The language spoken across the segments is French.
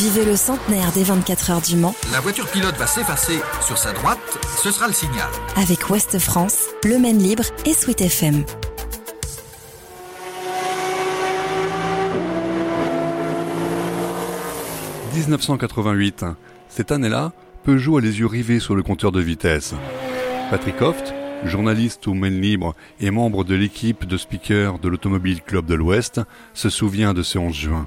Vivez le centenaire des 24 heures du Mans La voiture pilote va s'effacer sur sa droite, ce sera le signal. avec Ouest France, Le Maine Libre et Sweet FM. « 1988. Cette année-là, Peugeot a les yeux rivés sur le compteur de vitesse. Patrick Hoft, journaliste au Maine Libre et membre de l'équipe de speakers de l'Automobile Club de l'Ouest, se souvient de ce 11 juin.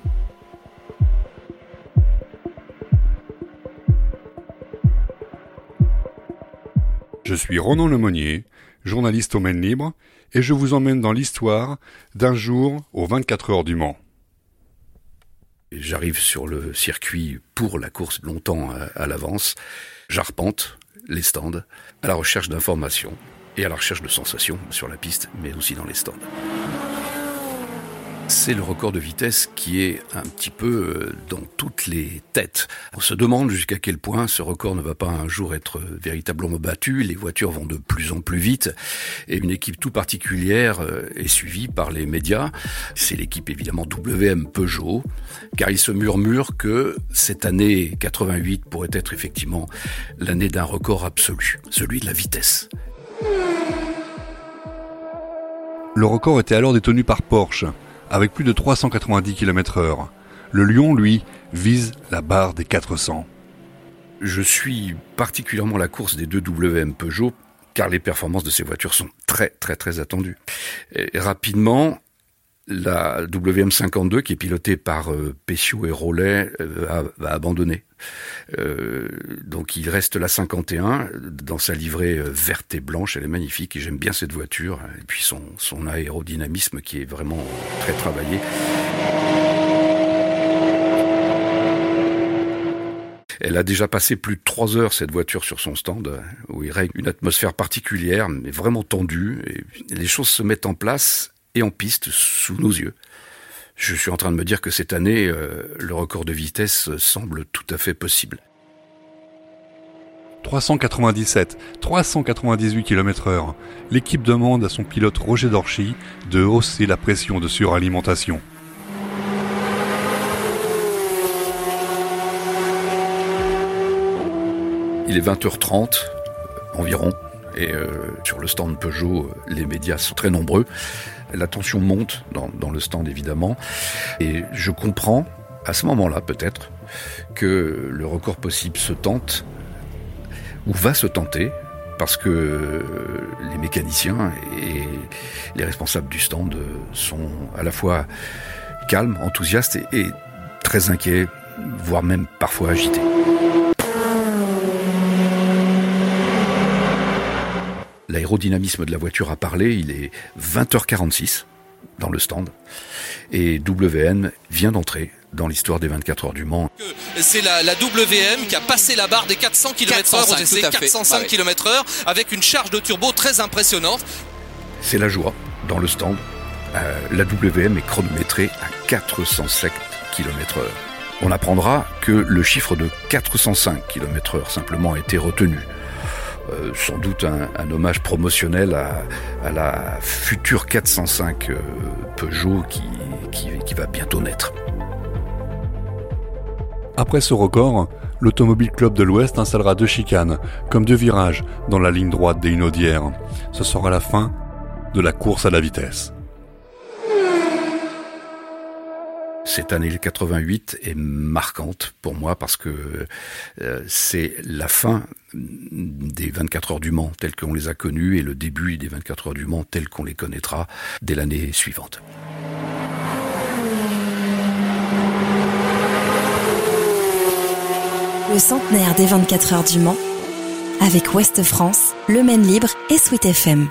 Je suis Ronan Lemonnier, journaliste au Maine Libre, et je vous emmène dans l'histoire d'un jour aux 24 heures du Mans. J'arrive sur le circuit pour la course longtemps à, à l'avance. J'arpente les stands à la recherche d'informations et à la recherche de sensations sur la piste, mais aussi dans les stands. C'est le record de vitesse qui est un petit peu euh, dans toutes les têtes. On se demande jusqu'à quel point ce record ne va pas un jour être véritablement battu. Les voitures vont de plus en plus vite et une équipe tout particulière euh, est suivie par les médias. C'est l'équipe évidemment WM Peugeot, car il se murmure que cette année 88 pourrait être effectivement l'année d'un record absolu, celui de la vitesse. Le record était alors détenu par Porsche, avec plus de 390 km heure. Le Lion, lui, vise la barre des 400. Je suis particulièrement la course des deux WM Peugeot car les performances de ces voitures sont très très très attendues. Rapidement, la WM52 qui est pilotée par euh, et Rollet euh, abandonner. Euh, donc il reste la 51 dans sa livrée euh, verte et blanche, elle est magnifique et j'aime bien cette voiture et puis son, son aérodynamisme qui est vraiment très travaillé. Elle a déjà passé plus de trois heures cette voiture sur son stand, où il règne une atmosphère particulière, mais vraiment tendue. Et les choses se mettent en place et en piste sous nos yeux. Je suis en train de me dire que cette année, euh, le record de vitesse semble tout à fait possible. 397, 398 km heure. L'équipe demande à son pilote Roger Dorchy de hausser la pression de suralimentation. Il est 20h30 environ, et euh, sur le stand Peugeot, euh, les médias sont très nombreux. La tension monte dans, le stand évidemment, et je comprends à ce moment-là peut-être que le record possible se tente ou va se tenter parce que euh, les mécaniciens et les responsables du stand sont à la fois calmes, enthousiastes et très inquiets, voire même parfois agités. L'aérodynamisme de la voiture a parlé, il est 20h46 dans le stand et WN vient d'entrer dans l'histoire des 24 heures du Mans. C'est la, la WM qui a passé la barre des 400 km heure aux 405, essais, tout à fait. 405 Ah ouais. km heure avec une charge de turbo très impressionnante. C'est la joie dans le stand. Euh, la WM est chronométrée à 407 km heure. On apprendra que le chiffre de 405 km heure simplement a été retenu. Euh, sans doute un, hommage promotionnel à, la future 405 euh, Peugeot qui, va bientôt naître. Après ce record, l'Automobile Club de l'Ouest installera deux chicanes, comme deux virages, dans la ligne droite des Hunaudières. Ce sera la fin de la course à la vitesse. Cette année 88 est marquante pour moi parce que euh, c'est la fin des 24 heures du Mans telles qu'on les a connues et le début des 24 heures du Mans telles qu'on les connaîtra dès l'année suivante. Le centenaire des 24 heures du Mans avec Ouest France, Le Maine Libre et Sweet FM.